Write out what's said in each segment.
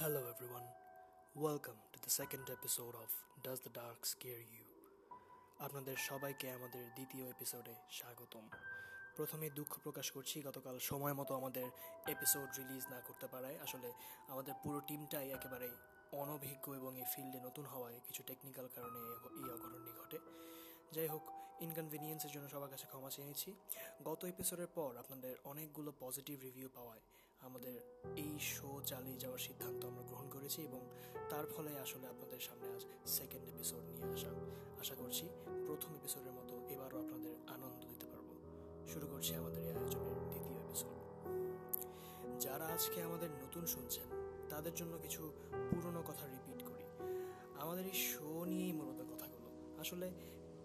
Hello, everyone. Welcome to the second episode of Does the Dark Scare You? আপনাদের সবাইকে আমাদের দ্বিতীয় এপিসোডে স্বাগতম প্রথমে দুঃখ প্রকাশ করছি গতকাল সময় মতো আমাদের এপিসোড রিলিজ না করতে পারায় আসলে আমাদের পুরো টিমটাই একেবারে অনভিজ্ঞ এবং এই ফিল্ডে নতুন হওয়ায় কিছু টেকনিক্যাল কারণে এই অঘটনটি ঘটে যাই হোক ইনকনভিনিয়েন্সের জন্য সবার কাছে ক্ষমা চেয়েছি গত এপিসোডের পর আপনাদের অনেকগুলো পজিটিভ রিভিউ পাওয়ায় আমাদের এই শো চালিয়ে যাওয়ার সিদ্ধান্ত আমরা গ্রহণ করেছি এবং তার ফলে আসলে আপনাদের সামনে আজ সেকেন্ড এপিসোড নিয়ে আসা। আশা করছি প্রথম এপিসোডের মতো এবারও আপনাদের আনন্দ দিতে পারব। শুরু করছি আমাদের এই আয়োজনের দ্বিতীয় এপিসোড যারা আজকে আমাদের নতুন শুনছেন, তাদের জন্য কিছু পুরনো কথা রিপিট করি। আমাদের এই শো নিয়েই মূলত কথাগুলো। আসলে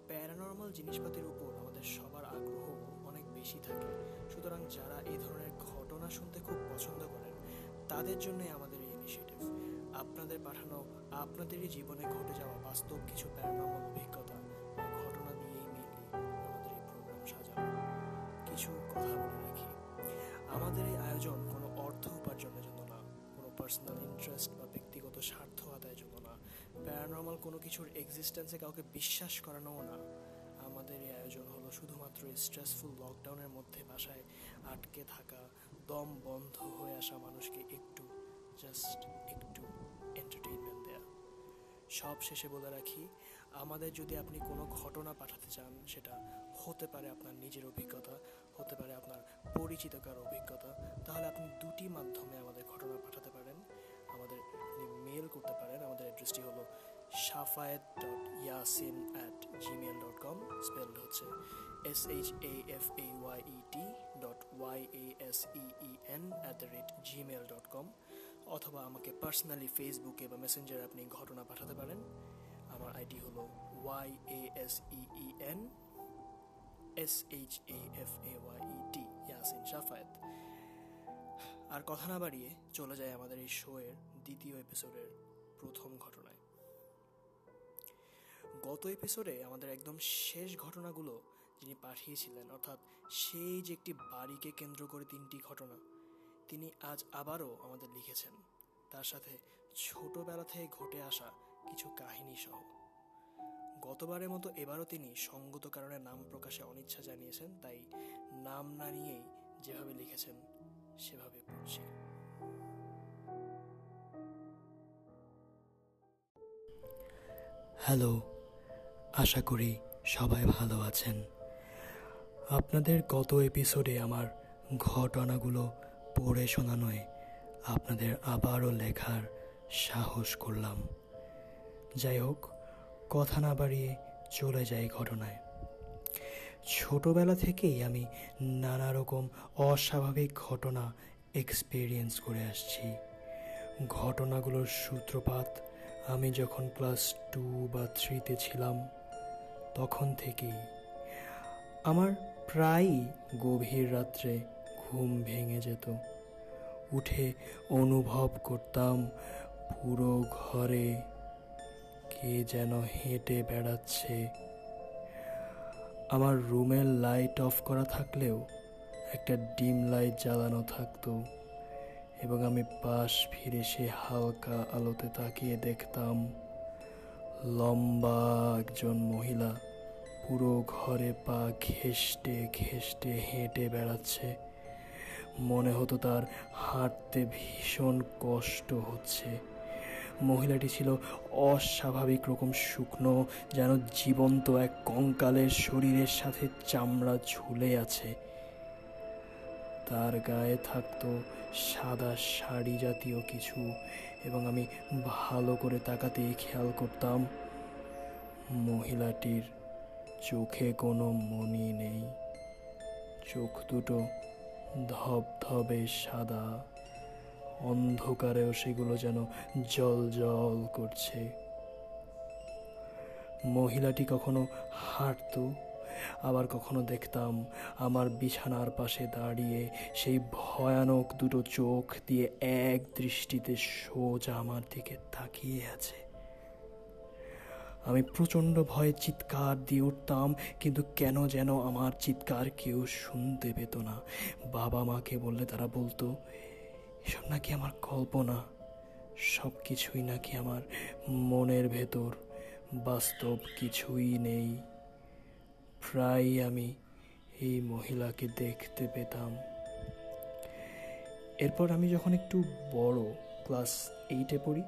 প্যারানর্মাল জিনিসপাতির উপর আমাদের সবার আগ্রহ অনেক বেশি থাকে। সুতরাং যারা এই ধরনের ঘটনা শুনতে খুব পছন্দ করেন। তাদের জন্যই আমাদের এই ইনিশিয়েটিভ আপনাদের পাঠানো, আপনাদেরই জীবনে ঘটে যাওয়া বাস্তব কিছু প্যারানর্মাল অভিজ্ঞতা বা ঘটনা দিয়েই মেনলি আমাদের এই প্রোগ্রাম সাজানো। কিছু কথা বলে রাখি। আমাদের এই আয়োজন কোনো অর্থ উপার্জনের জন্য না, কোনো পার্সোনাল ইন্টারেস্ট বা ব্যক্তিগত স্বার্থ আদায়ের জন্য না। প্যারানর্মাল কোনো কিছুর এক্সিস্টেন্সে কাউকে বিশ্বাস করানোও না। আমাদের এই আয়োজন হলো শুধুমাত্র স্ট্রেসফুল লকডাউনের মধ্যে বাসায় আটকে থাকা দম বন্ধ হয়ে আসা মানুষকে একটু জাস্ট একটু এন্টারটেইনমেন্ট দেয়া। সব শেষে বলে রাখি, আমাদের যদি আপনি কোনো ঘটনা পাঠাতে চান, সেটা হতে পারে আপনার নিজের অভিজ্ঞতা, হতে পারে আপনার পরিচিত কারও অভিজ্ঞতা, তাহলে আপনি দুটি মাধ্যমে আমাদের ঘটনা পাঠাতে পারেন। আমাদের আপনি মেল করতে পারেন, আমাদের অ্যাড্রেসটি হলো Safayet dot Yasin at Gmail dot com spelled হচ্ছে S H A F A Y T N at the rate Gmail dot com অথবা আমাকে পার্সোনালি ফেসবুকে বা মেসেঞ্জারে আপনি ঘটনা পাঠাতে পারেন। আমার আইডি হলো Y A S E E N S H A F A Y E T Yasin Safayet আর কথা না বাড়িয়ে চলে যায় আমাদের এই শোয়ের দ্বিতীয় এপিসোডের প্রথম ঘটনায়। গত এপিসোডে আমাদের একদম শেষ ঘটনাগুলো যিনি পাঠিয়েছিলেন, অর্থাৎ সেই যে একটি বাড়িকে কেন্দ্র করে তিনটি ঘটনা, তিনি আজ আবারও আমাদের লিখেছেন। তার সাথে ছোটবেলা থেকে ঘটে আসা কিছু কাহিনী সহ। গতবারের মতো এবারও তিনি সঙ্গত কারণে নাম প্রকাশে অনিচ্ছা জানিয়েছেন, তাই নাম না নিয়েই যেভাবে লিখেছেন, সেভাবে পড়ছি। হ্যালো, আশা করি সবাই ভালো আছেন। আপনাদের গত এপিসোডে আমার ঘটনাগুলো পড়ে শোনানোয় আপনাদের আবারও লেখার সাহস করলাম। যাই হোক, কথা না বাড়িয়ে চলে যাই ঘটনায়। ছোটবেলা থেকেই আমি নানা রকম অস্বাভাবিক ঘটনা এক্সপিরিয়েন্স করে আসছি। ঘটনাগুলোর সূত্রপাত আমি যখন ক্লাস টু বা থ্রিতে ছিলাম, তখন থেকেই। আমার প্রায়ই গভীর রাত্রে ঘুম ভেঙে যেত। উঠে অনুভব করতাম পুরো ঘরে কে যেন হেঁটে বেড়াচ্ছে। আমার রুমের লাইট অফ করা থাকলেও একটা ডিম লাইট জ্বালানো থাকতো এবং আমি পাশ ফিরে সে হালকা আলোতে তাকিয়ে দেখতাম লম্বা একজন মহিলা পুরো ঘরে পা ঘেষ্টে ঘেষ্টে হেঁটে বেড়াচ্ছে। মনে হতো তার হাঁটতে ভীষণ কষ্ট হচ্ছে। মহিলাটি ছিল অস্বাভাবিক রকম শুকনো, যেন জীবন্ত এক কঙ্কালের শরীরের সাথে চামড়া ঝুলে আছে। তার গায়ে থাকতো সাদা শাড়ি জাতীয় কিছু এবং আমি ভালো করে তাকাতেই খেয়াল করতাম মহিলাটির চোখে কোনো মনি নেই। চোখ দুটো ধবধবে সাদা। অন্ধকারেও সেগুলো যেন জল জল করছে। মহিলাটি কখনো হাঁটতো, আবার কখনো দেখতাম আমার বিছানার পাশে দাঁড়িয়ে সেই ভয়ানক দুটো চোখ দিয়ে এক দৃষ্টিতে সোজা আমার দিকে তাকিয়ে আছে। আমি প্রচণ্ড ভয়ে চিৎকার দিয়ে উঠতাম, কিন্তু কেন যেন আমার চিৎকার কেউ শুনতে পেত না। বাবা মাকে বললে তারা বলতো, এসব নাকি আমার কল্পনা। সব কিছুই নাকি আমার মনের ভেতর। বাস্তব কিছুই নেই। প্রায় আমি এই মহিলাকে দেখতে পেতাম। এরপর আমি যখন একটু বড়, ক্লাস এইটে পড়ি,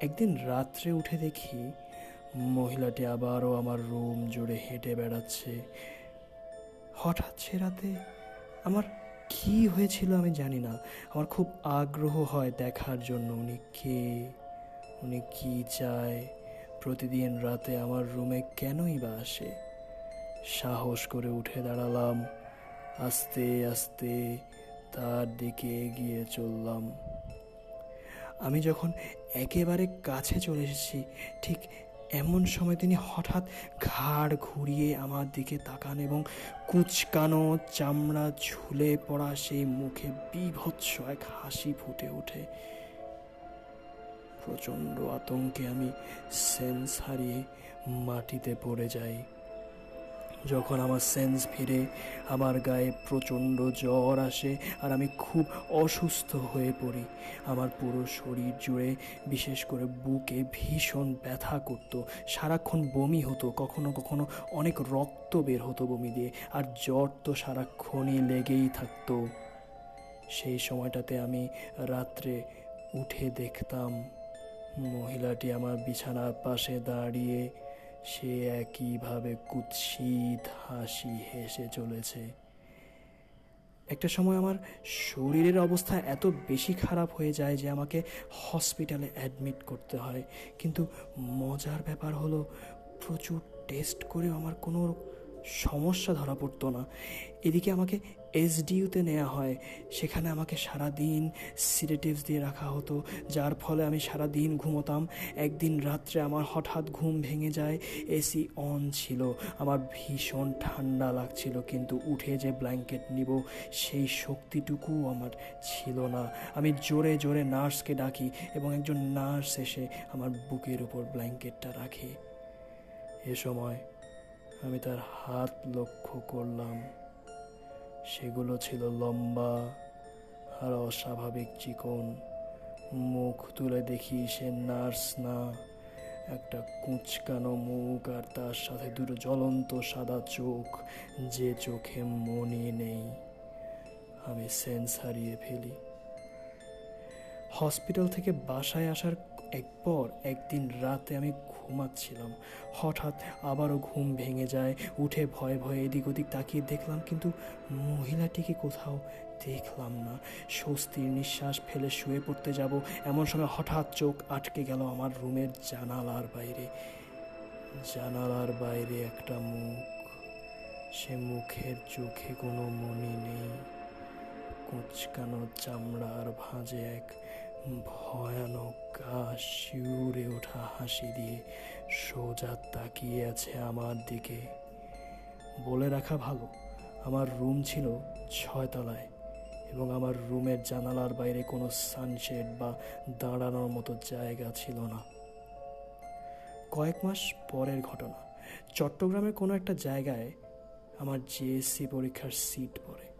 একদিন রাত্রে উঠে দেখি মহিলাটি আবারও আমার রুম জুড়ে হেঁটে বেড়াচ্ছে। হঠাৎ সে রাতে আমার কি হয়েছিল আমি জানি না। আমার খুব আগ্রহ হয় দেখার জন্য। উনি কে? উনি কি চায়? প্রতিদিন রাতে আমার রুমে কেনই বা আসে? সাহস করে উঠে দাঁড়ালাম। আস্তে আস্তে তার দিকে এগিয়ে চললাম। আমি যখন একেবারে কাছে চলে এসেছি, ঠিক এমন সময় তিনি হঠাৎ ঘাড় ঘুরিয়ে আমার দিকে তাকান এবং কুচকানো চামড়া ঝুলে পড়া সেই মুখে বিভৎস এক হাসি ফুটে ওঠে। প্রচণ্ড আতঙ্কে আমি সেন্স হারিয়ে মাটিতে পড়ে যাই। যখন আমার সেন্স ফিরে, আমার গায়ে প্রচণ্ড জ্বর আসে আর আমি খুব অসুস্থ হয়ে পড়ি। আমার পুরো শরীর জুড়ে বিশেষ করে বুকে ভীষণ ব্যথা করত। সারাক্ষণ বমি হতো, কখনো কখনো অনেক রক্ত বের হতো বমি দিয়ে, আর জ্বর তো সারাক্ষণই লেগেই থাকতো। সেই সময়টাতে আমি রাত্রে উঠে দেখতাম, মহিলাটি আমার বিছানার পাশে দাঁড়িয়ে সে একইভাবে কুৎসিত হাসি হেসে চলেছে। একটা সময় আমার শরীরের অবস্থা এত বেশি খারাপ হয়ে যায় যে আমাকে হসপিটালে অ্যাডমিট করতে হয়। কিন্তু মজার ব্যাপার হলো, প্রচুর টেস্ট করেও আমার কোনো সমস্যা ধরা পড়তো না। এদিকে আমাকে এসডিউতে নেওয়া হয়। সেখানে আমাকে সারা দিন সিডেটিভস দিয়ে রাখা হতো, যার ফলে আমি সারা দিন ঘুমোতাম। একদিন রাত্রে আমার হঠাৎ ঘুম ভেঙে যায়, এসি অন ছিল। আমার ভীষণ ঠান্ডা লাগছিল, কিন্তু উঠে যে ব্ল্যাঙ্কেট নিব, সেই শক্তিটুকু আমার ছিল না। আমি জোরে জোরে নার্সকে ডাকি এবং একজন নার্স এসে আমার বুকের উপর ব্ল্যাঙ্কেটটা রাখে। এ সময় আমি তার হাত লক্ষ্য করলাম। সেগুলো ছিল লম্বা আর অস্বাভাবিক চিকন। মুখ তুলে দেখি সে নার্স না, একটা কুঁচকানো মুখ আর তার সাথে দুটো জ্বলন্ত সাদা চোখ, যে চোখে মনি নেই। আমি সেন্স হারিয়ে ফেলি। হসপিটাল থেকে বাসায় আসার একপর একদিন রাতে আমি ঘুমাচ্ছিলাম হঠাৎ আবারও ঘুম ভেঙে যায়। উঠে ভয়ে ভয়ে এদিক ওদিক তাকিয়ে দেখলাম, কিন্তু মহিলাটিকে কোথাও দেখলাম না। স্বস্তির নিঃশ্বাস ফেলে শুয়ে পড়তে যাব। এমন সময় হঠাৎ চোখ আটকে গেল আমার রুমের জানালার বাইরে। জানালার বাইরে একটা মুখ। সে মুখের চোখে কোনো মনি নেই। কুচকানো চামড়ার ভাঁজে এক ভয়ানক গা শিউরে ওঠা হাসি দিয়ে সোজা তাকিয়ে আছে আমার দিকে। বলে রাখা ভালো, আমার রুম ছিল ছয়তলায় এবং আমার রুমের জানালার বাইরে কোনো সানশেড বা দাঁড়ানোর মতো জায়গা ছিল না। কয়েক মাস পরের ঘটনা, চট্টগ্রামের কোনো একটা জায়গায় আমার জিএসসি পরীক্ষার সিট পড়ে।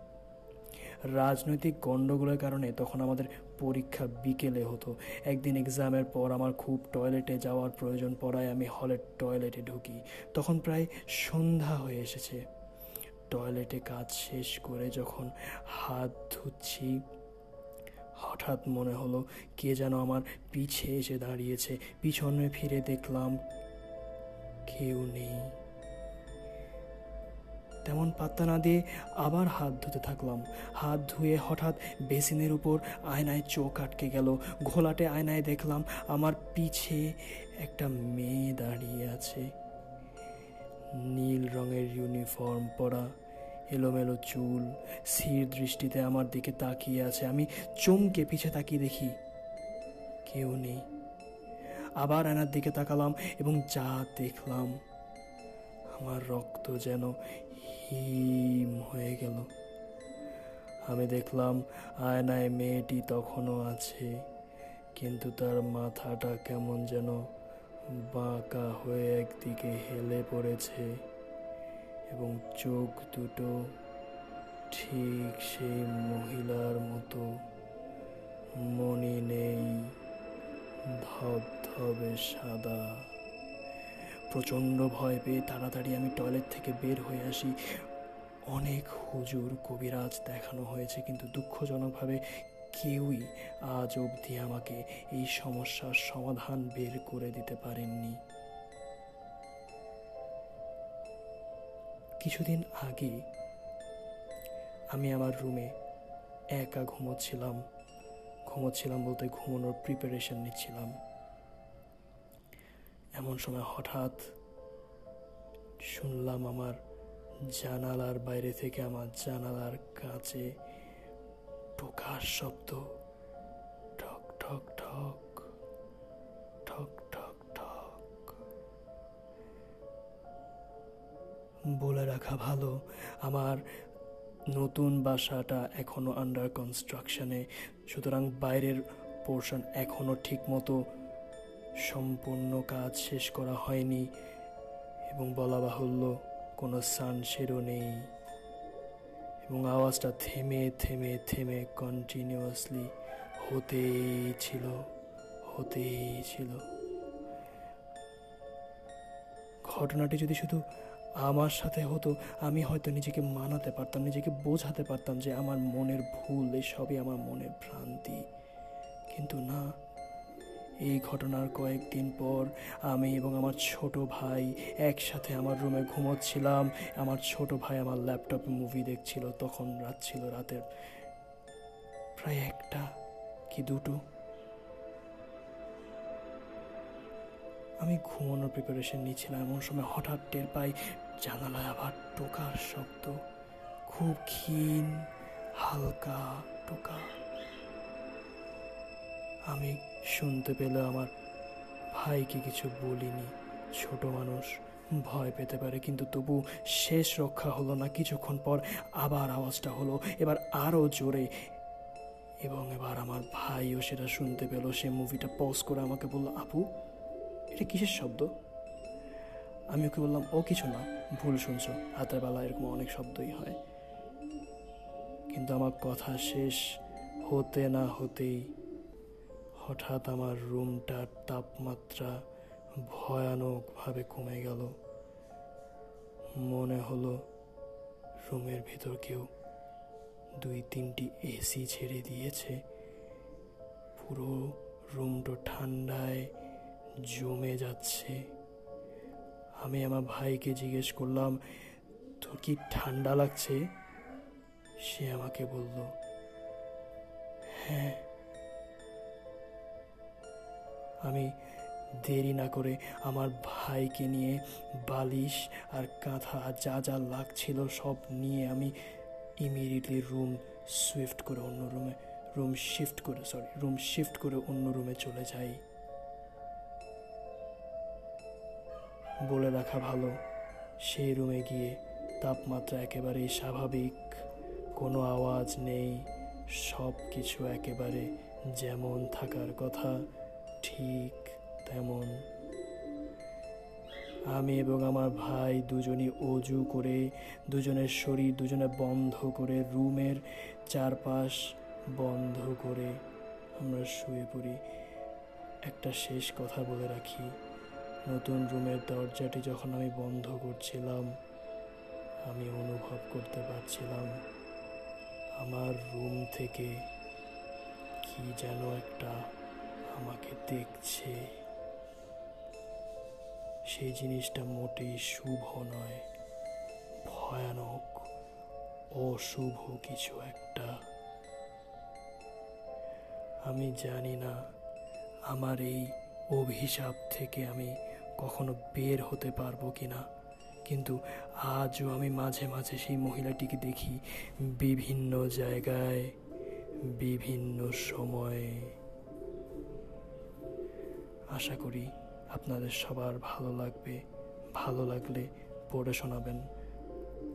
রাজনৈতিক গণ্ডগোলের কারণে তখন আমাদের পরীক্ষা বিকেলে হতো। একদিন এক্সামের পর আমার খুব টয়লেটে যাওয়ার প্রয়োজন পড়ায় আমি হলের টয়লেটে ঢুকি। তখন প্রায় সন্ধ্যা হয়ে এসেছে। টয়লেটে কাজ শেষ করে যখন হাত ধুচ্ছি, হঠাৎ মনে হলো কে যেন আমার পিছে এসে দাঁড়িয়েছে। পিছনে ফিরে দেখলাম কেউ নেই। তেমন পাত্তা না দিয়ে আবার হাত ধুতে থাকলাম। হাত ধুয়ে হঠাৎ বেসিনের উপর আয়নায় চোখ আটকে গেল। ঘোলাটে আয়নায় দেখলাম আমার পিছে একটা মেয়ে দাঁড়িয়ে আছে। নীল রঙের ইউনিফর্ম পরা, এলোমেলো চুল, স্থির দৃষ্টিতে আমার দিকে তাকিয়ে আছে। আমি চমকে পিছে তাকিয়ে দেখি কেউ নেই। আবার আয়নার দিকে তাকালাম এবং যা দেখলাম, আমার রক্ত যেন হিম হয়ে গেল। আমি দেখলাম আয়নায় মেয়েটি তখনও আছে, কিন্তু তার মাথাটা কেমন যেন বাঁকা হয়ে একদিকে হেলে পড়েছে এবং চোখ দুটো ঠিক সেই মহিলার মতো। মনি নেই, ধবধবে সাদা। প্রচণ্ড ভয় পেয়ে তাড়াতাড়ি আমি টয়লেট থেকে বের হয়ে আসি। অনেক হুজুর, কবিরাজ দেখানো হয়েছে, কিন্তু দুঃখজনকভাবে কেউই আজ অবধি আমাকে এই সমস্যার সমাধান বের করে দিতে পারেননি। কিছুদিন আগে আমি আমার রুমে একা ঘুমোচ্ছিলাম। ঘুমোচ্ছিলাম বলতে ঘুমানোর প্রিপারেশন নিচ্ছিলাম। এমন সময় হঠাৎ শুনলাম আমার জানালার বাইরে থেকে আমার জানালার কাছে টোকার শব্দ। ঠক ঠক ঠক ঠক ঠক ঠক বলে রাখা ভালো, আমার নতুন বাসাটা এখনও আন্ডার কনস্ট্রাকশনে সুতরাং বাইরের পোর্শন এখনও ঠিক মতো সম্পূর্ণ কাজ শেষ করা হয়নি এবং বলা বাহুল্য কোনো সানশেডও নেই। এবং আওয়াজটা থেমে থেমে থেমে কন্টিনিউয়াসলি হতেই ছিল হতেই ছিল। ঘটনাটি যদি শুধু আমার সাথে হতো, আমি হয়তো নিজেকে মানাতে পারতাম, নিজেকে বোঝাতে পারতাম যে আমার মনের ভুল, এসবই আমার মনের ভ্রান্তি। কিন্তু না এই ঘটনার কয়েকদিন পর আমি এবং আমার ছোট ভাই একসাথে আমার রুমে ঘুমোচ্ছিলাম। আমার ছোট ভাই আমার ল্যাপটপে মুভি দেখছিল তখন রাত ছিল রাতের। প্রায় একটা কি দুটো। আমি ঘুমানোর প্রিপারেশন নিচ্ছিলাম। এমন সময় হঠাৎ টের পাই জানালায় আবার টোকার শব্দ। খুব ক্ষীণ, হালকা টোকা। আমি শুনতে পেলে আমার ভাইকে কিছু বলিনি। ছোট মানুষ, ভয় পেতে পারে, কিন্তু তবু শেষ রক্ষা হলো না। কিছুক্ষণ পর আবার আওয়াজটা হলো, এবার আরও জোরে। এবং এবার আমার ভাইও সেটা শুনতে পেল। সে মুভিটা পজ করে আমাকে বলল, আপু, এটা কিসের শব্দ? আমি ওকে বললাম, ও কিছু না, ভুল শুনছো। হাতের বেলা এরকম অনেক শব্দই হয়। কিন্তু আমার কথা শেষ হতে না হতেই হঠাৎ আমার রুমটার তাপমাত্রা ভয়ানকভাবে কমে গেল। মনে হলো রুমের ভিতর কেউ দুই তিনটি এসি ছেড়ে দিয়েছে। পুরো রুমটা ঠান্ডায় জমে যাচ্ছে। আমি আমার ভাইকে জিজ্ঞেস করলাম, তোর কি ঠান্ডা লাগছে? সে আমাকে বলল হ্যাঁ আমি দেরি না করে আমার ভাইকে নিয়ে বালিশ আর কাঁথা যা যা লাগছিল সব নিয়ে আমি ইমিডিয়েটলি রুম সুইফট করে অন্য রুমে রুম শিফট করে সরি রুম শিফট করে অন্য রুমে চলে যাই। বলে রাখা ভালো, সেই রুমে গিয়ে তাপমাত্রা একেবারেই স্বাভাবিক, কোনো আওয়াজ নেই সব কিছু একেবারে যেমন থাকার কথা। ঠিক তেমন। আমি এবং আমার ভাই দুজনই অজু করে, দুজনের শরীর দুজনে বন্ধ করে, রুমের চারপাশ বন্ধ করে আমরা শুয়ে পড়ি। একটা শেষ কথা বলে রাখি, নতুন রুমের দরজাটি যখন আমি বন্ধ করছিলাম, আমি অনুভব করতে পারছিলাম আমার রুম থেকে কি যেন একটা আমাকে দেখছে। সেই জিনিসটা মোটেই শুভ নয়, ভয়ানক, অশুভ কিছু একটা। আমি জানি না আমার এই অভিশাপ থেকে আমি কখনো বের হতে পারব কি না কিন্তু আজও আমি মাঝে মাঝে সেই মহিলাটিকে দেখি বিভিন্ন জায়গায়, বিভিন্ন সময়ে। আশা করি আপনাদের সবার ভালো লাগবে, ভালো লাগলে পড়ে শোনাবেন।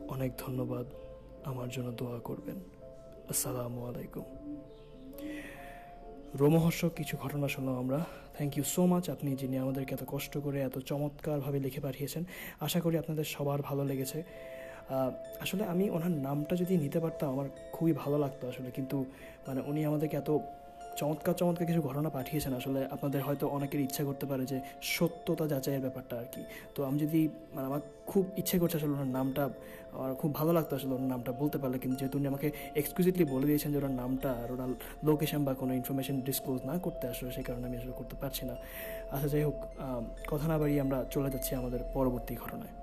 অনেক ধন্যবাদ, আমার জন্য দোয়া করবেন। আসসালামু আলাইকুম। রোমহর্ষক কিছু ঘটনা শুনলাম আমরা। থ্যাংক ইউ সো মাচ আপনি যিনি আমাদেরকে এত কষ্ট করে এত চমৎকারভাবে লিখে পাঠিয়েছেন। আশা করি আপনাদের সবার ভালো লেগেছে। আসলে আমি ওনার নামটা যদি নিতে পারতাম, আমার খুবই ভালো লাগতো আসলে। কিন্তু মানে উনি আমাদেরকে এত চমৎকার চমৎকার কিছু ঘটনা পাঠিয়েছেন। আসলে আপনাদের হয়তো অনেকের ইচ্ছা করতে পারে যে সত্যতা যাচাইয়ের ব্যাপারটা আর কি। তো আমি যদি মানে আমার খুব ইচ্ছে করছে আসলে ওনার নামটা, আমার খুব ভালো লাগতো আসলে ওনার নামটা বলতে পারলে। কিন্তু যেহেতু উনি আমাকে এক্সক্লুসিভলি বলে দিয়েছেন যে ওনার নামটা আর ওনার লোকেশন বা কোনো ইনফরমেশন ডিসক্লোজ না করতে আসলে সেই কারণে আমি আসলে করতে পারছি না। আচ্ছা যাই হোক কথা না বাড়িয়ে আমরা চলে যাচ্ছি আমাদের পরবর্তী ঘটনায়।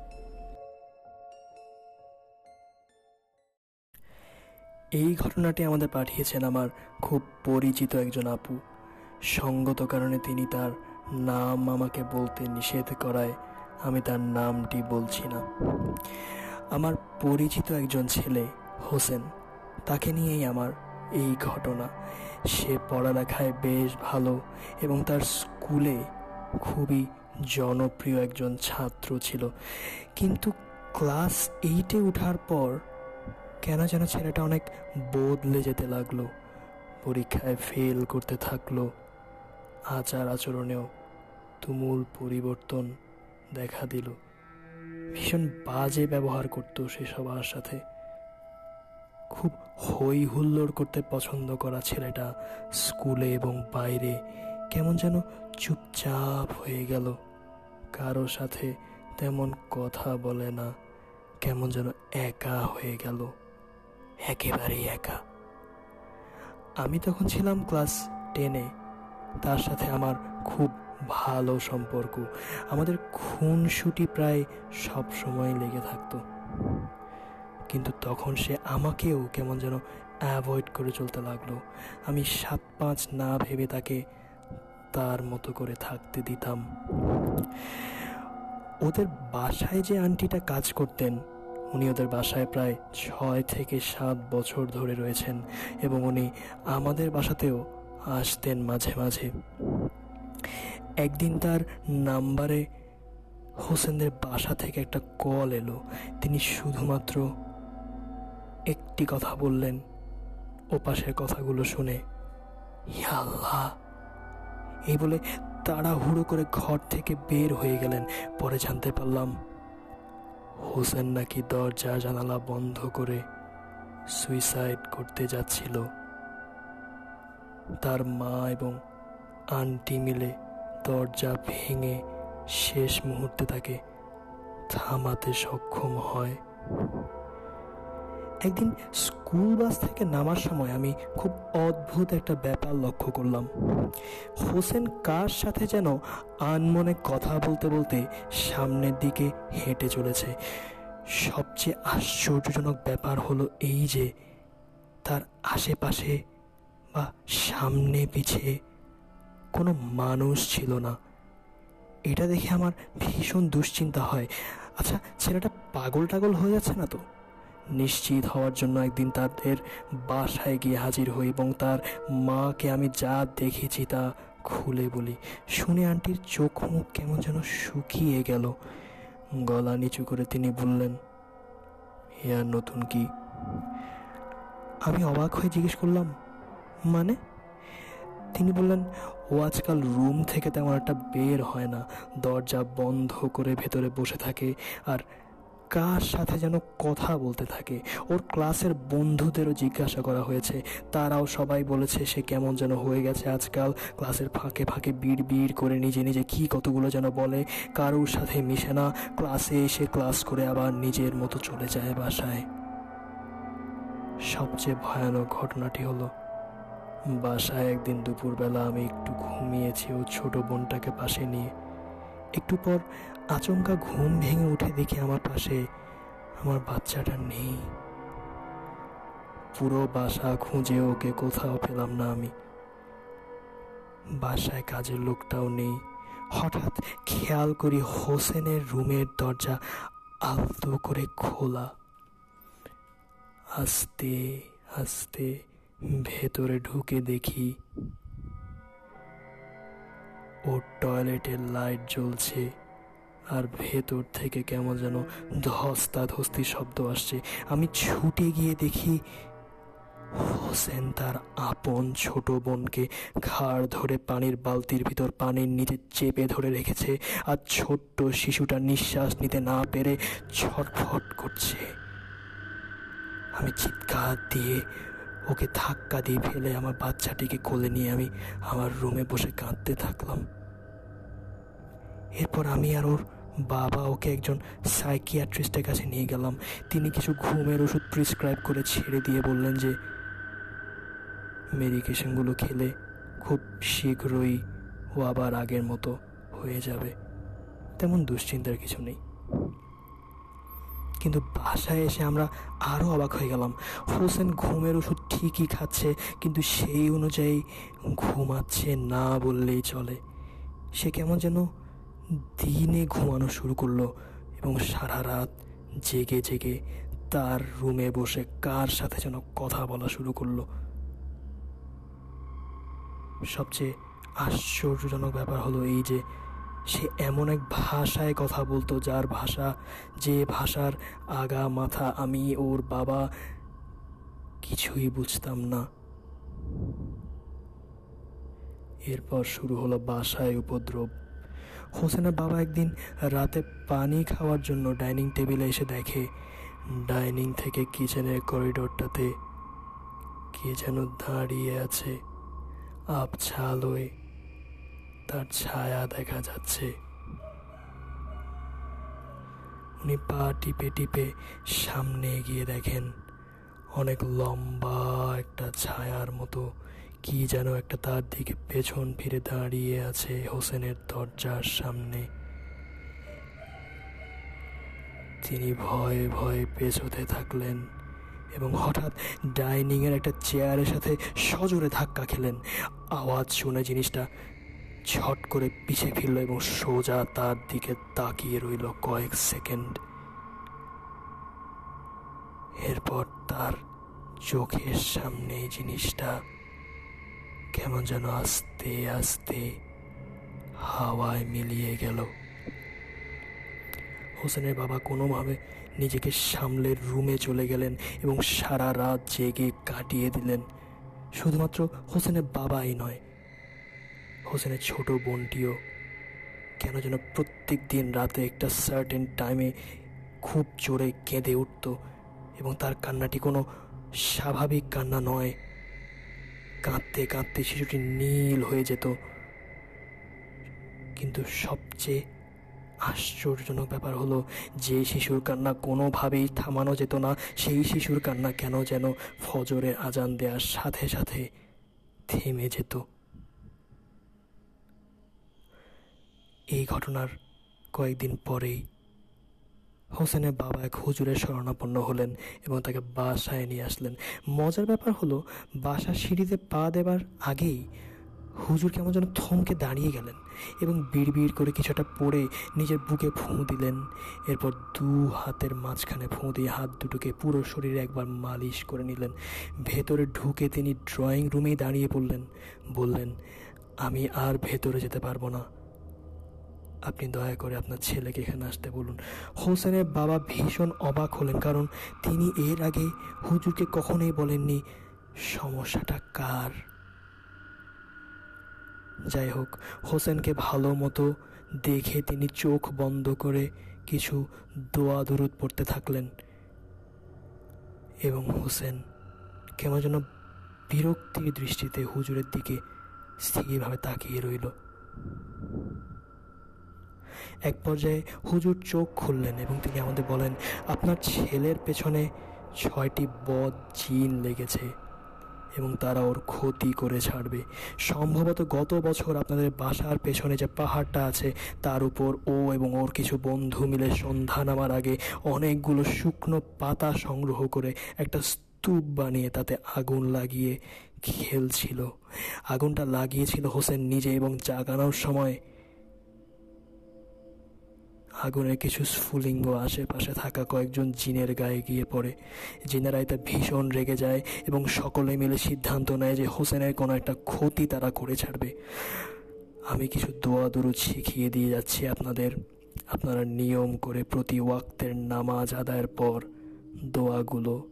এই ঘটনাটি আমাদের পাঠিয়েছেন আমার খুব পরিচিত একজন আপু। সঙ্গত কারণে তিনি তার নাম আমাকে বলতে নিষেধ করায় আমি তার নামটি বলছি না। আমার পরিচিত একজন ছেলে, হোসেন, তাকে নিয়েই আমার এই ঘটনা। সে পড়ালেখায় বেশ ভালো এবং তার স্কুলে খুবই জনপ্রিয় একজন ছাত্র ছিল। কিন্তু ক্লাস এইটে ওঠার পর কেন যেন ছেলেটা অনেক বদলে যেতে লাগল, পরীক্ষায় ফেল করতে থাকল। আচার আচরণেও তুমুল পরিবর্তন দেখা দিল। ভীষণ বাজে ব্যবহার করতো সে সবার সাথে। খুব হই হুল্লোড় করতে পছন্দ করা ছেলেটা স্কুলে এবং বাইরে কেমন যেন চুপচাপ হয়ে গেল। কারও সাথে তেমন কথা বলে না, কেমন যেন একা হয়ে গেল। একেবারেই একা। আমি তখন ছিলাম ক্লাস টেনে তার সাথে আমার খুব ভালো সম্পর্ক। আমাদের খুনসুটি প্রায় সব সময় লেগে থাকতো। কিন্তু তখন সে আমাকেও কেমন যেন অ্যাভয়েড করে চলতে লাগল। আমি সাত পাঁচ না ভেবে তাকে তার মতো করে থাকতে দিতাম। ওদের বাসায় যে আন্টিটা কাজ করতেন উনি ওদের বাসায় প্রায় ছয় থেকে সাত বছর ধরে রয়েছেন এবং উনি আমাদের বাসাতেও আসতেন মাঝে মাঝে। একদিন তার নাম্বারে হোসেনদের বাসা থেকে একটা কল এলো। তিনি শুধুমাত্র একটি কথা বললেন ও পাশের কথাগুলো শুনে আল্লাহ। এই বলে তাড়াহুড়ো করে ঘর থেকে বের হয়ে গেলেন। পরে জানতে পারলাম হোসেন নাকি দরজা জানালা বন্ধ করে সুইসাইড করতে যাচ্ছিল। তার মা এবং আন্টি মিলে দরজা ভেঙে শেষ মুহূর্তে তাকে থামাতে সক্ষম হয়। একদিন স্কুল বাস থেকে নামার সময় আমি খুব অদ্ভুত একটা ব্যাপার লক্ষ্য করলাম। হোসেন কার সাথে যেন আনমনে কথা বলতে বলতে সামনের দিকে হেঁটে চলেছে। সবচেয়ে আশ্চর্যজনক ব্যাপার হলো এই যে তার আশেপাশে বা সামনে পিছে কোনো মানুষ ছিল না। এটা দেখে আমার ভীষণ দুশ্চিন্তা হয়। আচ্ছা ছেলেটা পাগল টাগল হয়ে যাচ্ছে না তো? নিশ্চিত হওয়ার জন্য একদিন তাদের বাসায় গিয়ে হাজির হই এবং তার মাকে আমি যা দেখেছি তা খুলে বলি। শুনে আন্টির চোখ মুখ কেমন যেন শুকিয়ে গেল। গলা নিচু করে তিনি বললেন হে আর নতুন কি? আমি অবাক হয়ে জিজ্ঞেস করলাম মানে? তিনি বললেন, ও আজকাল রুম থেকে তেমন একটা বের হয় না। দরজা বন্ধ করে ভেতরে বসে থাকে আর কার সাথে যেন কথা বলতে থাকে। ওর ক্লাসের বন্ধুদেরও জিজ্ঞাসা করা হয়েছে। তারাও সবাই বলেছে, সে কেমন যেন হয়ে গেছে আজকাল। ক্লাসের ফাঁকে ফাঁকে বিড় বিড় করে নিজে নিজে কি কতগুলো যেন বলে। কারোর সাথে মিশে না। ক্লাসে এসে ক্লাস করে আবার নিজের মতো চলে যায় বাসায়। সবচেয়ে ভয়ানক ঘটনাটি হলো, বাসায় একদিন দুপুরবেলা আমি একটু ঘুমিয়েছি ও ছোট বোনটাকে পাশে নিয়ে। একটু পর আচমকা ঘুম ভেঙে উঠে দেখি আমার পাশে আমার বাচ্চাটা নেই। পুরো বাসা খুঁজে ওকে কোথাও পেলাম না আমি। বাসায় কাজের লোকটাও নেই। হঠাৎ খেয়াল করি হোসেনের রুমের দরজা আলতো করে খোলা। আস্তে আস্তে ভেতরে ঢুকে দেখি ওর টয়লেটের লাইট জ্বলছে। আর ভেতর থেকে কেমন যেন ধস্তা ধস্তি শব্দ আসছে। আমি ছুটে গিয়ে দেখি হোসেন তার আপন ছোট বোনকে ঘাড় ধরে পানির বালতির ভিতর পানির নিচে চেপে ধরে রেখেছে আর ছোট্ট শিশুটা নিঃশ্বাস নিতে না পেরে ছটফট করছে। আমি চিৎকার দিয়ে ওকে ধাক্কা দিয়ে ফেলে আমার বাচ্চাটিকে কোলে নিয়ে আমি আমার রুমে বসে কাঁদতে থাকলাম। এরপর আমি আর ওর বাবা, ওকে একজন সাইকিয়াট্রিস্টের কাছে নিয়ে গেলাম। তিনি কিছু ঘুমের ওষুধ প্রিসক্রাইব করে ছেড়ে দিয়ে বললেন যে, মেডিকেশনগুলো খেলে খুব শীঘ্রই ও আবার আগের মতো হয়ে যাবে। তেমন দুশ্চিন্তার কিছু নেই। কিন্তু বাসায় এসে আমরা আরও অবাক হয়ে গেলাম। হোসেন ঘুমের ওষুধ ঠিকই খাচ্ছে, কিন্তু সেই অনুযায়ী ঘুমাচ্ছে না বললেই চলে। সে কেমন যেন দিনে ঘুমানো শুরু করল এবং সারা রাত জেগে জেগে তার রুমে বসে কার সাথে যেন কথা বলা শুরু করল। সবচেয়ে আশ্চর্যজনক ব্যাপার হলো এই যে, সে এমন এক ভাষায় কথা বলতো যার ভাষা, যে ভাষার আগা মাথা আমি, ওর বাবা কিছুই বুঝতাম না। এরপর শুরু হলো বাসায় উপদ্রব। হোসেনের বাবা একদিন রাতে পানি খাওয়ার জন্য ডাইনিং টেবিলে এসে দেখে, ডাইনিং থেকে কিচেনের করিডোরটাতে কে যেন দাঁড়িয়ে আছে আবছা আলোয় তার ছায়া দেখা যাচ্ছে। উনি পা টিপে টিপে সামনে এগিয়ে দেখেন, অনেক লম্বা একটা ছায়ার মতো। কি যেন একটা তার দিকে পেছন ফিরে দাঁড়িয়ে আছে হোসেনের দরজার সামনে। তিনি ভয়ে ভয়ে পেছোতে থাকলেন এবং হঠাৎ ডাইনিংয়ের একটা চেয়ারের সাথে সজোরে ধাক্কা খেলেন। আওয়াজ শুনে জিনিসটা ছট করে পিছিয়ে ফিরল এবং সোজা তার দিকে তাকিয়ে রইল কয়েক সেকেন্ড। এরপর তার চোখের সামনে জিনিসটা কেমন যেন আস্তে আস্তে হাওয়ায় মিলিয়ে গেল। হোসেনের বাবা কোনোভাবে নিজেকে সামলে রুমে চলে গেলেন এবং সারা রাত জেগে কাটিয়ে দিলেন। শুধুমাত্র হোসেনের বাবাই নয়, হোসেনের ছোট বোনটিও। কেন যেন প্রত্যেক দিন রাতে একটা সার্টেন টাইমে খুব জোরে কেঁদে উঠত এবং তার কান্নাটি কোনো স্বাভাবিক কান্না নয়। কাঁদতে কাঁদতে শিশুটি নীল হয়ে যেত। কিন্তু সবচেয়ে আশ্চর্যজনক ব্যাপার হলো, যে শিশুর কান্না কোনোভাবেই থামানো যেত না, সেই শিশুর কান্না কেন যেন ফজরের আজান দেওয়ার সাথে সাথে থেমে যেত। এই ঘটনার কয়েকদিন পরেই হোসেনের বাবা এক হুজুরের শরণাপন্ন হলেন এবং তাকে বাসায় নিয়ে আসলেন। মজার ব্যাপার হলো, বাসার সিঁড়িতে পা দেবার আগেই হুজুর কেমন যেন থমকে দাঁড়িয়ে গেলেন এবং বিড় করে কিছুটা পড়ে নিজের বুকে ফুঁ দিলেন। এরপর দু হাতের মাঝখানে ফুঁ দিয়ে হাত দুটোকে পুরো শরীরে একবার মালিশ করে নিলেন। ভেতরে ঢুকে তিনি ড্রয়িং রুমেই দাঁড়িয়ে পড়লেন। বললেন, আমি আর ভেতরে যেতে পারব না। আপনি দয়া করে আপনার ছেলেকে এখানে আসতে বলুন। হোসেনের বাবা ভীষণ অবাক হলেন কারণ তিনি এর আগে হুজুরকে কখনোই বলেননি, সমস্যাটা কার? যাই হোক, হোসেনকে ভালো মতো দেখে তিনি চোখ বন্ধ করে কিছু দোয়া দুরুদ পড়তে থাকলেন এবং হোসেন কেমন যেন বিরক্তির দৃষ্টিতে হুজুরের দিকে স্থিরভাবে তাকিয়ে রইল। এক পর্যায়ে হুজুর চোখ খুললেন এবং তিনি আমাদের বলেন, আপনার ছেলের পেছনে ছয়টি বদ জিন লেগেছে এবং তারা ওর ক্ষতি করে ছাড়বে। সম্ভবত গত বছর আপনাদের বাসার পেছনে যে পাহাড়টা আছে, তার উপর ও এবং ওর কিছু বন্ধু মিলে সন্ধ্যা নামার আগে অনেকগুলো শুকনো পাতা সংগ্রহ করে একটা স্তূপ বানিয়ে তাতে আগুন লাগিয়ে খেলছিল। আগুনটা লাগিয়েছিল হোসেন নিজে এবং জাগানোর সময় আগুনের কিছু স্ফুলিঙ্গ আশেপাশে থাকা কয়েকজন জিনের গায়ে গিয়ে পড়ে। জিনেরা এতে ভীষণ রেগে যায় এবং সকলে মিলে সিদ্ধান্ত নেয় যে হোসেনের কোনো একটা ক্ষতি তারা করে ছাড়বে। আমি কিছু দোয়া দুরুদ শিখিয়ে দিয়ে যাচ্ছি আপনাদের। আপনারা নিয়ম করে প্রতি ওয়াক্তের নামাজ আদায়ের পর দোয়াগুলো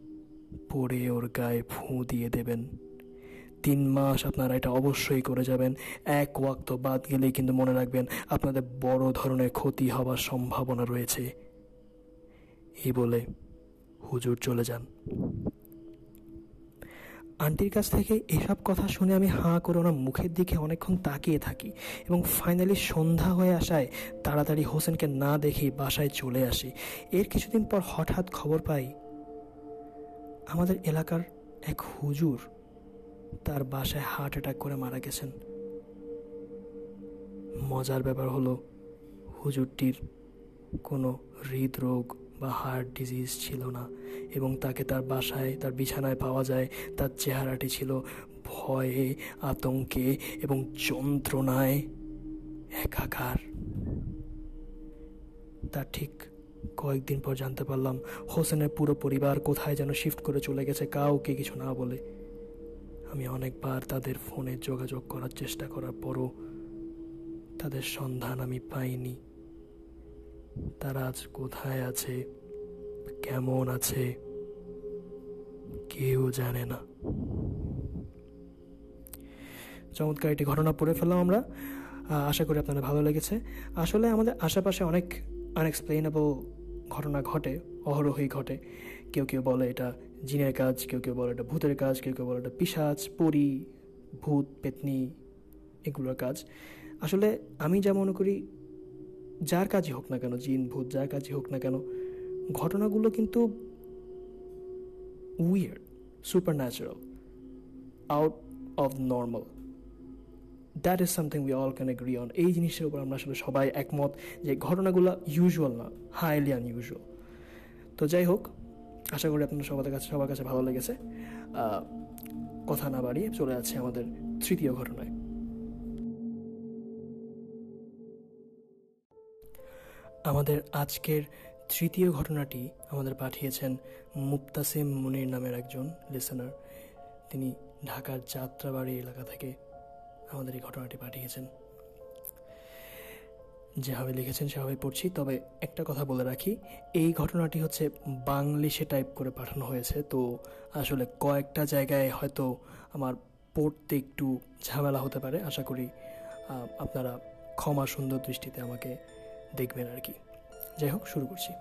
পড়ে ওর গায়ে ফুঁ দিয়ে দেবেন। তিন মাস আপনারা এটা অবশ্যই করে যাবেন। এক ওয়াক্ত বাদ গেলেই কিন্তু মনে রাখবেন আপনাদের বড় ধরনের ক্ষতি হবার সম্ভাবনা রয়েছে। এই বলে হুজুর চলে যান। আন্টির কাছ থেকে এসব কথা শুনে আমি হাঁ করে ওনার মুখের দিকে অনেকক্ষণ তাকিয়ে থাকি এবং ফাইনালি সন্ধ্যা হয়ে আসায় তাড়াতাড়ি হোসেনকে না দেখেই বাসায় চলে আসি। এর কিছুদিন পর হঠাৎ খবর পাই, আমাদের এলাকার এক হুজুর তার বাসায় হার্ট অ্যাটাক করে মারা গেছেন। মজার ব্যাপার হলো, হুজুরটির কোনো হৃদরোগ বা হার্ট ডিজিজ ছিল না এবং তাকে তার বাসায়, তার বিছানায় পাওয়া যায়, তার চেহারাটি ছিল ভয়ে, আতঙ্কে এবং যন্ত্রণায় একাকার। তার ঠিক কয়েকদিন পর জানতে পারলাম, হোসেনের পুরো পরিবার কোথায় যেন শিফট করে চলে গেছে, কাউকে কিছু না বলে। আমি অনেকবার তাদের ফোনে যোগাযোগ করার চেষ্টা করার পরও তাদের সন্ধান আমি পাইনি। তারা আজ কোথায় আছে? কেমন আছে? কেউ জানে না। চমৎকার একটি ঘটনা পড়ে ফেললাম আমরা। আশা করি আপনাদের ভালো লেগেছে। আসলে আমাদের আশেপাশে অনেক আনএক্সপ্লেনেবল ঘটনা ঘটে, অহরহই ঘটে। কেউ কেউ বলে এটা জিনের কাজ কেউ কেউ বলে এটা ভূতের কাজ, কেউ কেউ বলে এটা পিসাজ পরি, ভূত, পেতনি এগুলোর কাজ। আসলে আমি যা মনে করি, যার কাজই হোক না কেন, জিন, ভূত, যার কাজই হোক না কেন, ঘটনাগুলো কিন্তু weird supernatural out of normal that is something we all can agree on এই জিনিসের উপর আমরা আসলে সবাই একমত যে ঘটনাগুলো ইউজুয়াল না হাইলি আনইউজুয়াল তো যাই হোক আশা করি আপনার সবার কাছে সবার কাছে ভালো লেগেছে। কথা না বাড়িয়ে চলে যাচ্ছে আমাদের তৃতীয় ঘটনায়। আমাদের আজকের তৃতীয় ঘটনাটি আমাদের পাঠিয়েছেন মুক্তাসিম মুনির নামের একজন লিসেনার তিনি ঢাকার যাত্রাবাড়ি এলাকা থেকে আমাদের এই ঘটনাটি পাঠিয়েছেন। যেভাবে লিখেছেন সেভাবে পড়ছি। তবে একটা কথা বলে রাখি, এই ঘটনাটি হচ্ছে বাংলিশে টাইপ করে পাঠানো হয়েছে। তো আসলে কয়েকটা জায়গায় হয়তো আমার পড়তে একটু ঝামেলা হতে পারে। আশা করি আপনারা ক্ষমা সুন্দর দৃষ্টিতে আমাকে দেখবেন আর কি। যাই হোক, শুরু করছি।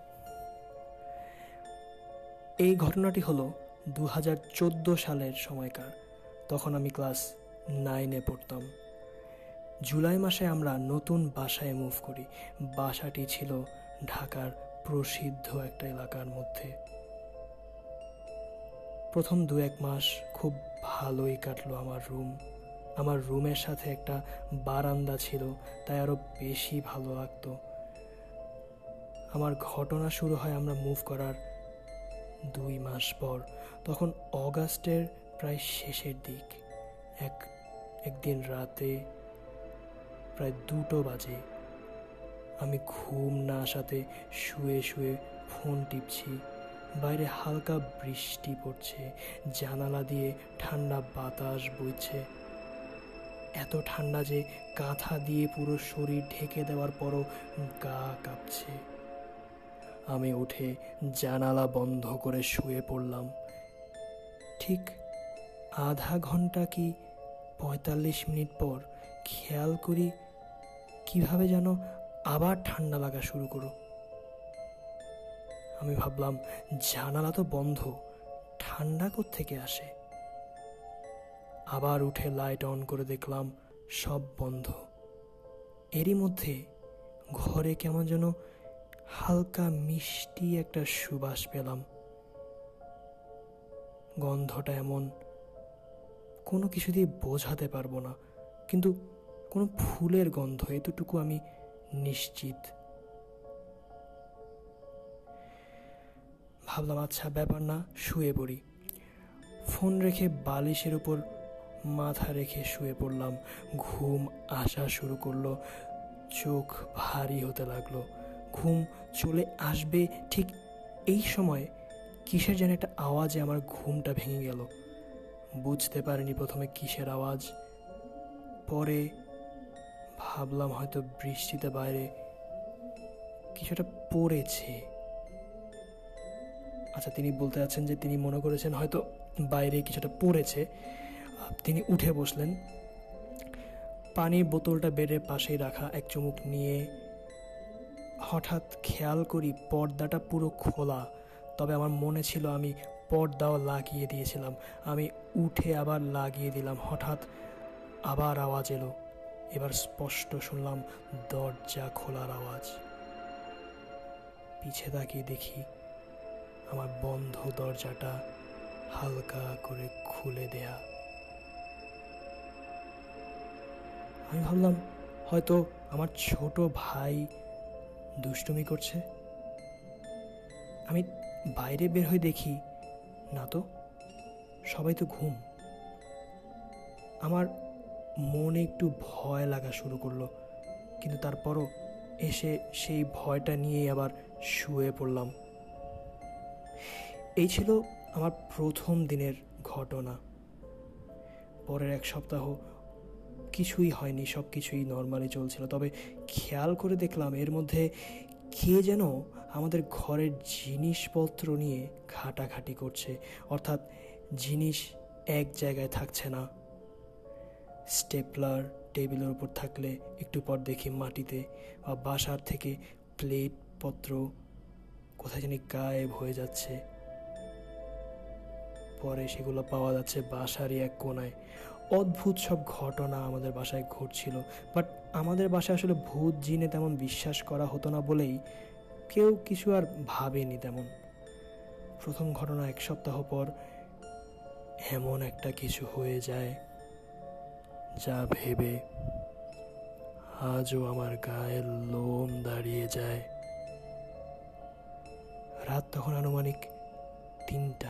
এই ঘটনাটি হলো দু হাজার চোদ্দ সালের সময়কার। তখন আমি ক্লাস নাইনে পড়তাম। জুলাই মাসে আমরা নতুন বাসায় মুভ করি। বাসাটি ছিল ঢাকার প্রসিদ্ধ একটা এলাকার মধ্যে। প্রথম দু এক মাস খুব ভালোই কাটলো আমার রুম আমার রুমের সাথে একটা বারান্দা ছিল, তাই আরও বেশি ভালো লাগতো। আমার ঘটনা শুরু হয় আমরা মুভ করার দুই মাস পর। তখন অগাস্টের প্রায় শেষের দিক। এক, একদিন রাতে প্রায় দুটো বাজে। আমি ঘুম না আসাতে শুয়ে শুয়ে ফোন টিপছি। বাইরে হালকা বৃষ্টি পড়ছে। জানালা দিয়ে ঠান্ডা বাতাস বইছে। এত ঠান্ডা যে কাঁথা দিয়ে পুরো শরীর ঢেকে দেওয়ার পরও গা কাঁপছে। আমি উঠে জানালা বন্ধ করে শুয়ে পড়লাম। ঠিক আধা ঘণ্টা কি পঁয়তাল্লিশ মিনিট পর খেয়াল করি কীভাবে যেন আবার ঠান্ডা লাগা শুরু করো। আমি ভাবলাম, জানালা তো বন্ধ, ঠান্ডা থেকে আসে? আবার উঠে লাইট অন করে দেখলাম, সব বন্ধ। এরই মধ্যে ঘরে কেমন যেন হালকা মিষ্টি একটা সুবাস পেলাম। গন্ধটা এমন, কোনো কিছু দিয়ে বোঝাতে পারব না, কিন্তু কোনো ফুলের গন্ধ, এতটুকু আমি নিশ্চিত। ভাবলাম আচ্ছা ব্যাপার না, শুয়ে পড়ি। ফোন রেখে বালিশের উপর মাথা রেখে শুয়ে পড়লাম। ঘুম আসা শুরু করল, চোখ ভারী হতে লাগল। ঘুম চলে আসবে ঠিক এই সময় কিসের যেন একটা আওয়াজে আমার ঘুমটা ভেঙে গেল। বুঝতে পারিনি প্রথমে কিসের আওয়াজ। পরে ভাবলাম হয়তো বৃষ্টিতে বাইরে কিছুটা পড়েছে। আচ্ছা তিনি বলতে যাচ্ছেন যে তিনি মনে করেছেন হয়তো বাইরে কিছুটা পড়েছে। তিনি উঠে বসলেন। পানির বোতলটা বেডের পাশেই রাখা, এক চুমুক নিয়ে। হঠাৎ খেয়াল করি পর্দাটা পুরো খোলা, তবে আমার মনে ছিল আমি পর্দাও লাগিয়ে দিয়েছিলাম। আমি উঠে আবার লাগিয়ে দিলাম, হঠাৎ আবার আওয়াজ এলো। এবার স্পষ্ট শুনলাম দরজা খোলার আওয়াজ। পিছে তাকিয়ে দেখি আমার বন্ধ দরজাটা হালকা করে খুলে দেয়া। আমি ভাবলাম, হয়তো আমার ছোট ভাই দুষ্টুমি করছে। আমি বাইরে বের হয়ে দেখি, না তো, সবাই তো ঘুম। আমার মনে একটু ভয় লাগা শুরু করল। কিন্তু তারপরও এসে সেই ভয়টা নিয়ে আবার শুয়ে পড়লাম। এই ছিল আমার প্রথম দিনের ঘটনা। পরের এক সপ্তাহ কিছুই হয়নি সব কিছুই নর্মালি চলছিল। তবে খেয়াল করে দেখলাম এর মধ্যে কে যেন আমাদের ঘরের জিনিসপত্র নিয়ে ঘাটাঘাটি করছে। অর্থাৎ জিনিস এক জায়গায় থাকছে না। স্টেপলার টেবিলের উপর থাকলে একটু পর দেখি মাটিতে বা বাসার থেকে প্লেট পত্র কোথায় জানি গায়েব হয়ে যাচ্ছে। পরে সেগুলো পাওয়া যাচ্ছে বাসারই এক কোনায়। অদ্ভুত সব ঘটনা আমাদের বাসায় ঘটছিল বাট আমাদের বাসায় আসলে ভূত জিনে তেমন বিশ্বাস করা হতো না বলেই কেউ কিছু আর ভাবেনি তেমন। প্রথম ঘটনা এক সপ্তাহ পর এমন একটা কিছু হয়ে যায়। যা ভেবে আজও আমার গায়ের লোম দাঁড়িয়ে যায়। রাত তখন আনুমানিক তিনটা।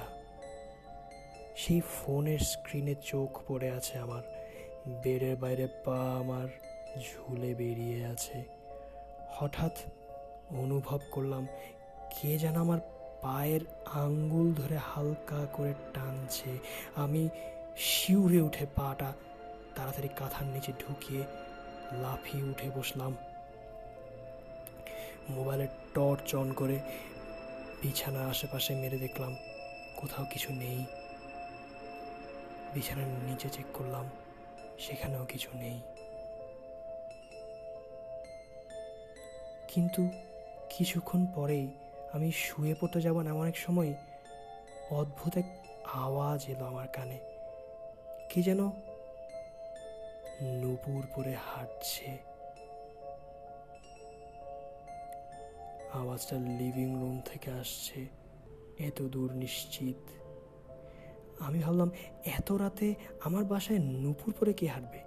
সেই ফোনের স্ক্রিনে চোখ পড়ে আছে আমার। বেডের বাইরে পা আমার ঝুলে বেরিয়ে আছে। হঠাৎ অনুভব করলাম, কে যেন আমার পায়ের আঙ্গুল ধরে হালকা করে টানছে। আমি শিউরে উঠে পাটা তাড়াতাড়ি কাঁথার নিচে ঢুকিয়ে লাফিয়ে উঠে বসলাম। মোবাইলের টর্চ অন করে বিছানার আশেপাশে মেরে দেখলাম, কোথাও কিছু নেই। বিছানার নিচে চেক করলাম, সেখানেও কিছু নেই। কিন্তু কিছুক্ষণ পরেই আমি শুয়ে পড়তে যাব এমন এক সময় অদ্ভুত এক আওয়াজ এলো আমার কানে। কে যেন নুপুর পরে হাঁটছে। আওয়াজটা লিভিং রুম থেকে আসছে। এত দূর নিশ্চিত। আমি ভাবলাম, এত রাতে আমার বাসায় নুপুর পরে কে হাঁটবে?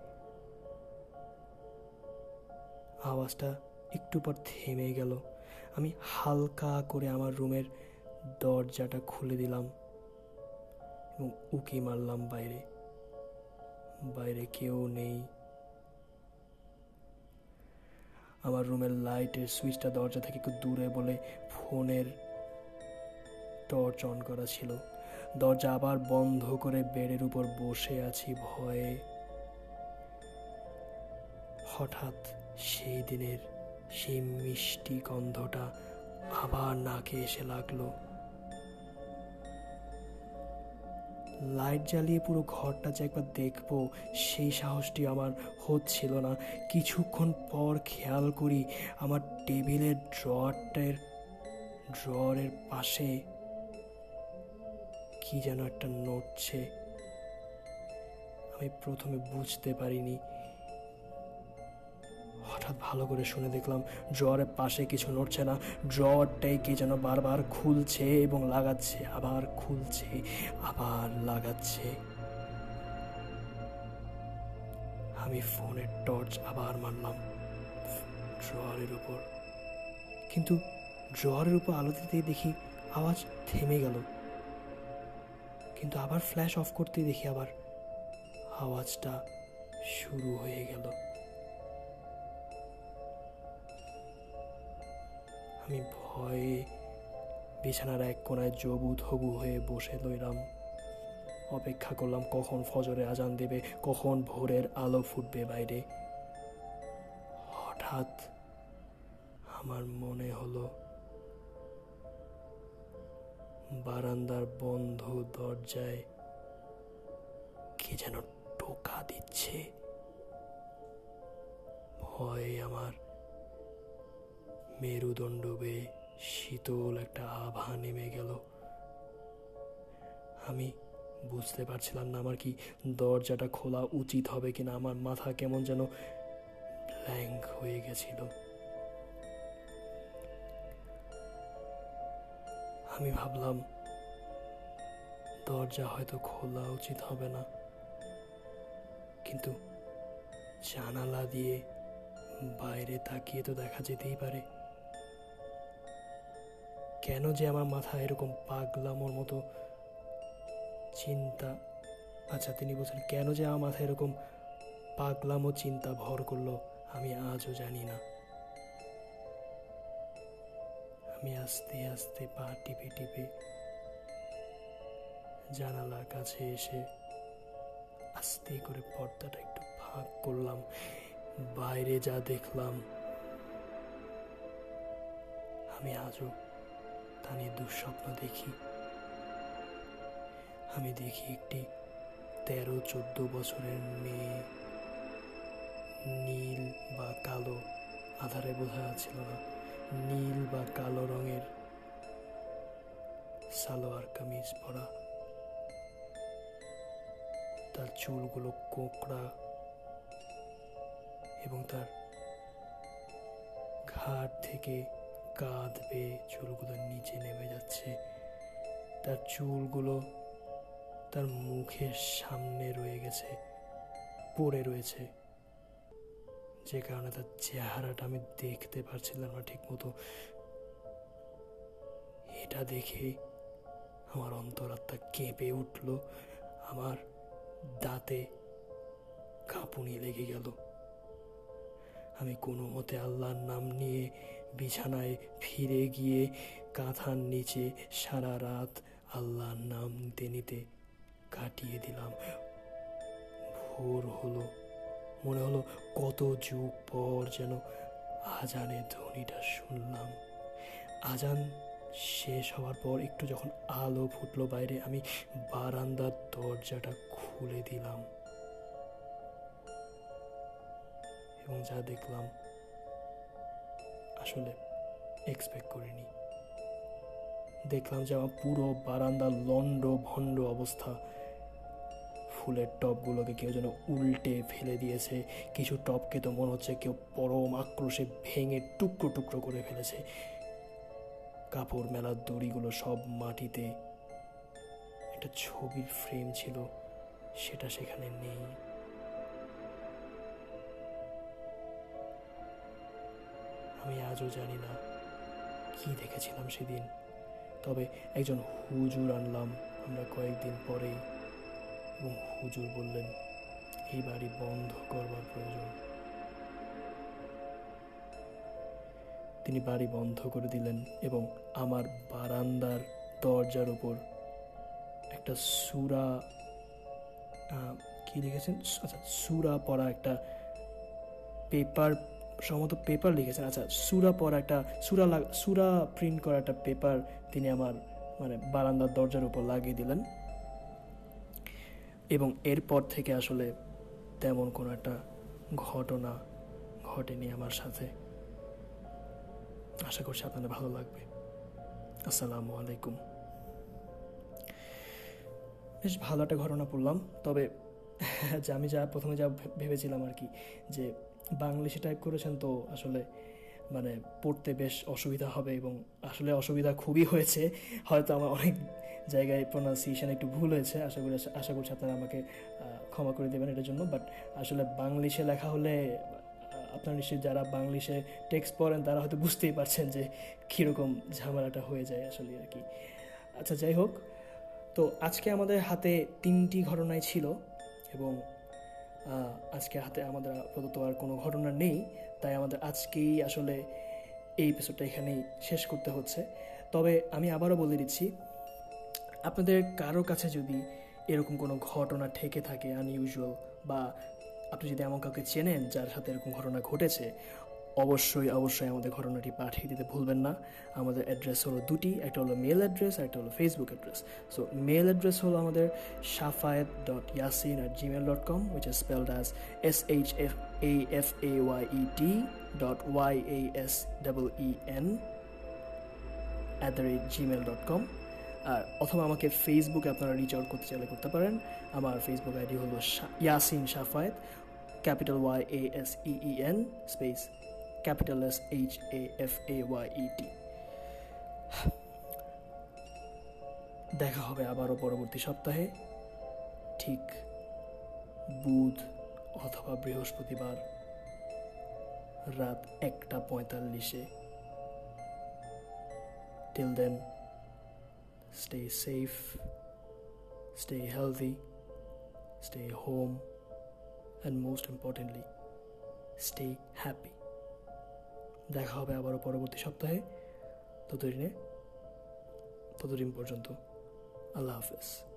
আওয়াজটা একটু পর থেমে গেল। আমি হালকা করে আমার রুমের দরজাটা খুলে দিলাম এবং উকি মারলাম বাইরে। বাইরে কেউ নেই। আমার রুমের লাইটের সুইচটা দরজা থেকে একটু দূরে বলে ফোনের টর্চ অন করা ছিল। দরজা আবার বন্ধ করে বেডের উপর বসে আছি ভয়ে। হঠাৎ সেই দিনের সেই মিষ্টি গন্ধটা আবার নাকে এসে লাগল। লাইট জ্বালিয়ে পুরো ঘরটা যে একবার দেখব, সেই সাহসটি আমার হচ্ছিল না। কিছুক্ষণ পর খেয়াল করি আমার টেবিলের ড্রয়ারটার, ড্রয়ারের পাশে কি যেন একটা নড়ছে। আমি প্রথমে বুঝতে পারিনি হঠাৎ ভালো করে শুনে দেখলাম ড্রয়ারের পাশে কিছু নড়ছে না। ড্রয়ারটাই কে যেন বারবার খুলছে এবং লাগাচ্ছে, আবার খুলছে, আবার লাগাচ্ছে। আমি ফোনের টর্চ আবার মারলাম ড্রয়ারের উপর। কিন্তু ড্রয়ারের উপর আলো দিতেই দেখি আওয়াজ থেমে গেল। কিন্তু আবার ফ্ল্যাশ অফ করতেই দেখি আবার আওয়াজটা শুরু হয়ে গেল। আমি ভয়ে বিছানার এক কোনায় জবু থবু হয়ে বসে লইলাম। অপেক্ষা করলাম কখন ফজরে আজান দেবে, কখন ভোরের আলো ফুটবে বাইরে। হঠাৎ আমার মনে হলো, বারান্দার বন্ধ দরজায় কে যেন টোকা দিচ্ছে। ভয়ে আমার মেরুদণ্ড বেয়ে শীতল একটা আভা নেমে গেল। আমি বুঝতে পারছিলাম না আমার কি দরজাটা খোলা উচিত হবে কিনা। আমার মাথা কেমন যেন ব্ল্যাঙ্ক হয়ে গেছিল। আমি ভাবলাম, দরজা হয়তো খোলা উচিত হবে না। কিন্তু জানালা দিয়ে বাইরে তাকিয়ে তো দেখা যেতেই পারে। কেন যে আমার মাথায় এরকম পাগলামোর মতো চিন্তা? আচ্ছা তিনি বলছেন, কেন যে আমার মাথায় এরকম পাগলামো চিন্তা ভর করল, আমি আজও জানি না। আমি আস্তে আস্তে পা টিপে টিপে জানালার কাছে এসে আস্তে করে পর্দাটা একটু ফাঁক করলাম। বাইরে যা দেখলাম, আমি আজও তা নিয়ে দুঃস্বপ্ন দেখি। আমি দেখি একটি তেরো, চোদ্দ বছরের মেয়ে নীল বা কালো আধারে বোঝা যাচ্ছিল না। নীল বা কালো রঙের সালোয়ার, কামিজ পরা। তার চুলগুলো কোকড়া এবং তার ঘাট থেকে কাঁধ বেয়ে চুলগুলো নিচে নেমে যাচ্ছে। তার চুলগুলো তার মুখের সামনে রয়ে গেছে, পড়ে রয়েছে। যে কারণে তার চেহারাটা আমি দেখতে পারছিলাম না ঠিক মতো এটা দেখে আমার অন্তরাত্মা কেঁপে উঠল, আমার দাঁতে কাঁপুনি লেগে গেল। আমি কোনো মতে আল্লাহর নাম নিয়ে বিছানায় ফিরে গিয়ে কাঁথার নিচে সারা রাত আল্লাহর নাম নিতে নিতে কাটিয়ে দিলাম। ভোর হলো। মনে হলো কত যুগ পর যেন আজানের ধ্বনিটা শুনলাম। আজান শেষ হওয়ার পর একটু যখন আলো ফুটলো বাইরে, আমি বারান্দার দরজাটা খুলে দিলাম এবং যা দেখলাম আসলে এক্সপেক্ট করিনি। দেখলাম যে আমার পুরো বারান্দা লন্ড ভণ্ড অবস্থা। ফুলের টপগুলোকে কেউ যেন উল্টে ফেলে দিয়েছে। কিছু টপকে তো মনে হচ্ছে কেউ পরম আক্রোশে ভেঙে টুকরো টুকরো করে ফেলেছে। কাপড় মেলার দড়িগুলো সব মাটিতে। একটা ছবির ফ্রেম ছিল, সেটা সেখানে নেই। আমি আজও জানি না কি দেখেছিলাম সেদিন। তবে একজন হুজুর আনলাম আমরা কয়েকদিন পরেই এবং হুজুর বললেন, এই বাড়ি বন্ধ করবার প্রয়োজন। তিনি বাড়ি বন্ধ করে দিলেন এবং আমার বারান্দার দরজার উপর একটা সুরা কি লিখেছেন আচ্ছা সুরা পড়া একটা পেপার সম্ভবত পেপার লিখেছেন। আচ্ছা সুরা পড়া একটা, সুরা সুরা প্রিন্ট করা একটা পেপার তিনি আমার মানে বারান্দার দরজার উপর লাগিয়ে দিলেন। এবং এরপর থেকে আসলে তেমন কোনো একটা ঘটনা ঘটেনি আমার সাথে। আশা করছি আপনাদের ভালো লাগবে। আসসালামু আলাইকুম। বেশ ভালো একটা ঘটনা পড়লাম, তবে যে আমি যা প্রথমে যা ভেবেছিলাম আর কি, যে বাংলিশে টাইপ করেছেন তো আসলে মানে পড়তে বেশ অসুবিধা হবে এবং আসলে অসুবিধা খুবই হয়েছে। হয়তো আমার অনেক জায়গায় প্রোনাউন্সিয়েশন একটু ভুল হয়েছে, আশা করি, আশা করছি আপনারা আমাকে ক্ষমা করে দেবেন এটার জন্য। বাট আসলে বাংলিশে লেখা হলে আপনার নিশ্চয়ই যারা বাংলিশে টেক্সট পড়েন, তারা হয়তো বুঝতেই পারছেন যে কীরকম ঝামেলাটা হয়ে যায় আসলে আর কি। আচ্ছা যাই হোক। তো আজকে আমাদের হাতে তিনটি ঘটনাই ছিল এবং আজকে হাতে আমাদের প্রদত্ত আর কোনো ঘটনা নেই। তাই আমাদের আজকেই আসলে এই এপিসোডটা এখানেই শেষ করতে হচ্ছে। তবে আমি আবারও বলে দিচ্ছি, আপনাদের কারও কাছে যদি এরকম কোনো ঘটনা ঠেকে থাকে আনইউজুয়াল বা আপনি যদি এমন কাউকে চেনেন যার সাথে এরকম ঘটনা ঘটেছে অবশ্যই অবশ্যই আমাদের ঘটনাটি পাঠিয়ে দিতে ভুলবেন না। আমাদের অ্যাড্রেস হলো দুটি, একটা হলো মেল অ্যাড্রেস আর একটা হলো Facebook address so mail address হলো আমাদের Safayet dot Yasin at Gmail dot com which is spelled as S H F A F A Y E T dot Y A S double E N at the rate Gmail dot com আর অথবা আমাকে ফেসবুকে আপনারা reach out করতে চাইলে করতে পারেন। আমার Facebook ID হলো Yasin Shafayet capital Y A S E N space capital S H A F A Y T দেখা হবে আবারও পরবর্তী সপ্তাহে। ঠিক বুধ অথবা বৃহস্পতিবার রাত একটা পঁয়তাল্লিশে। Till then stay safe stay healthy stay home and most importantly stay happy দেখা হবে আবারও পরবর্তী সপ্তাহে। ততদিনে ততদিন পর্যন্ত আল্লাহ হাফেজ।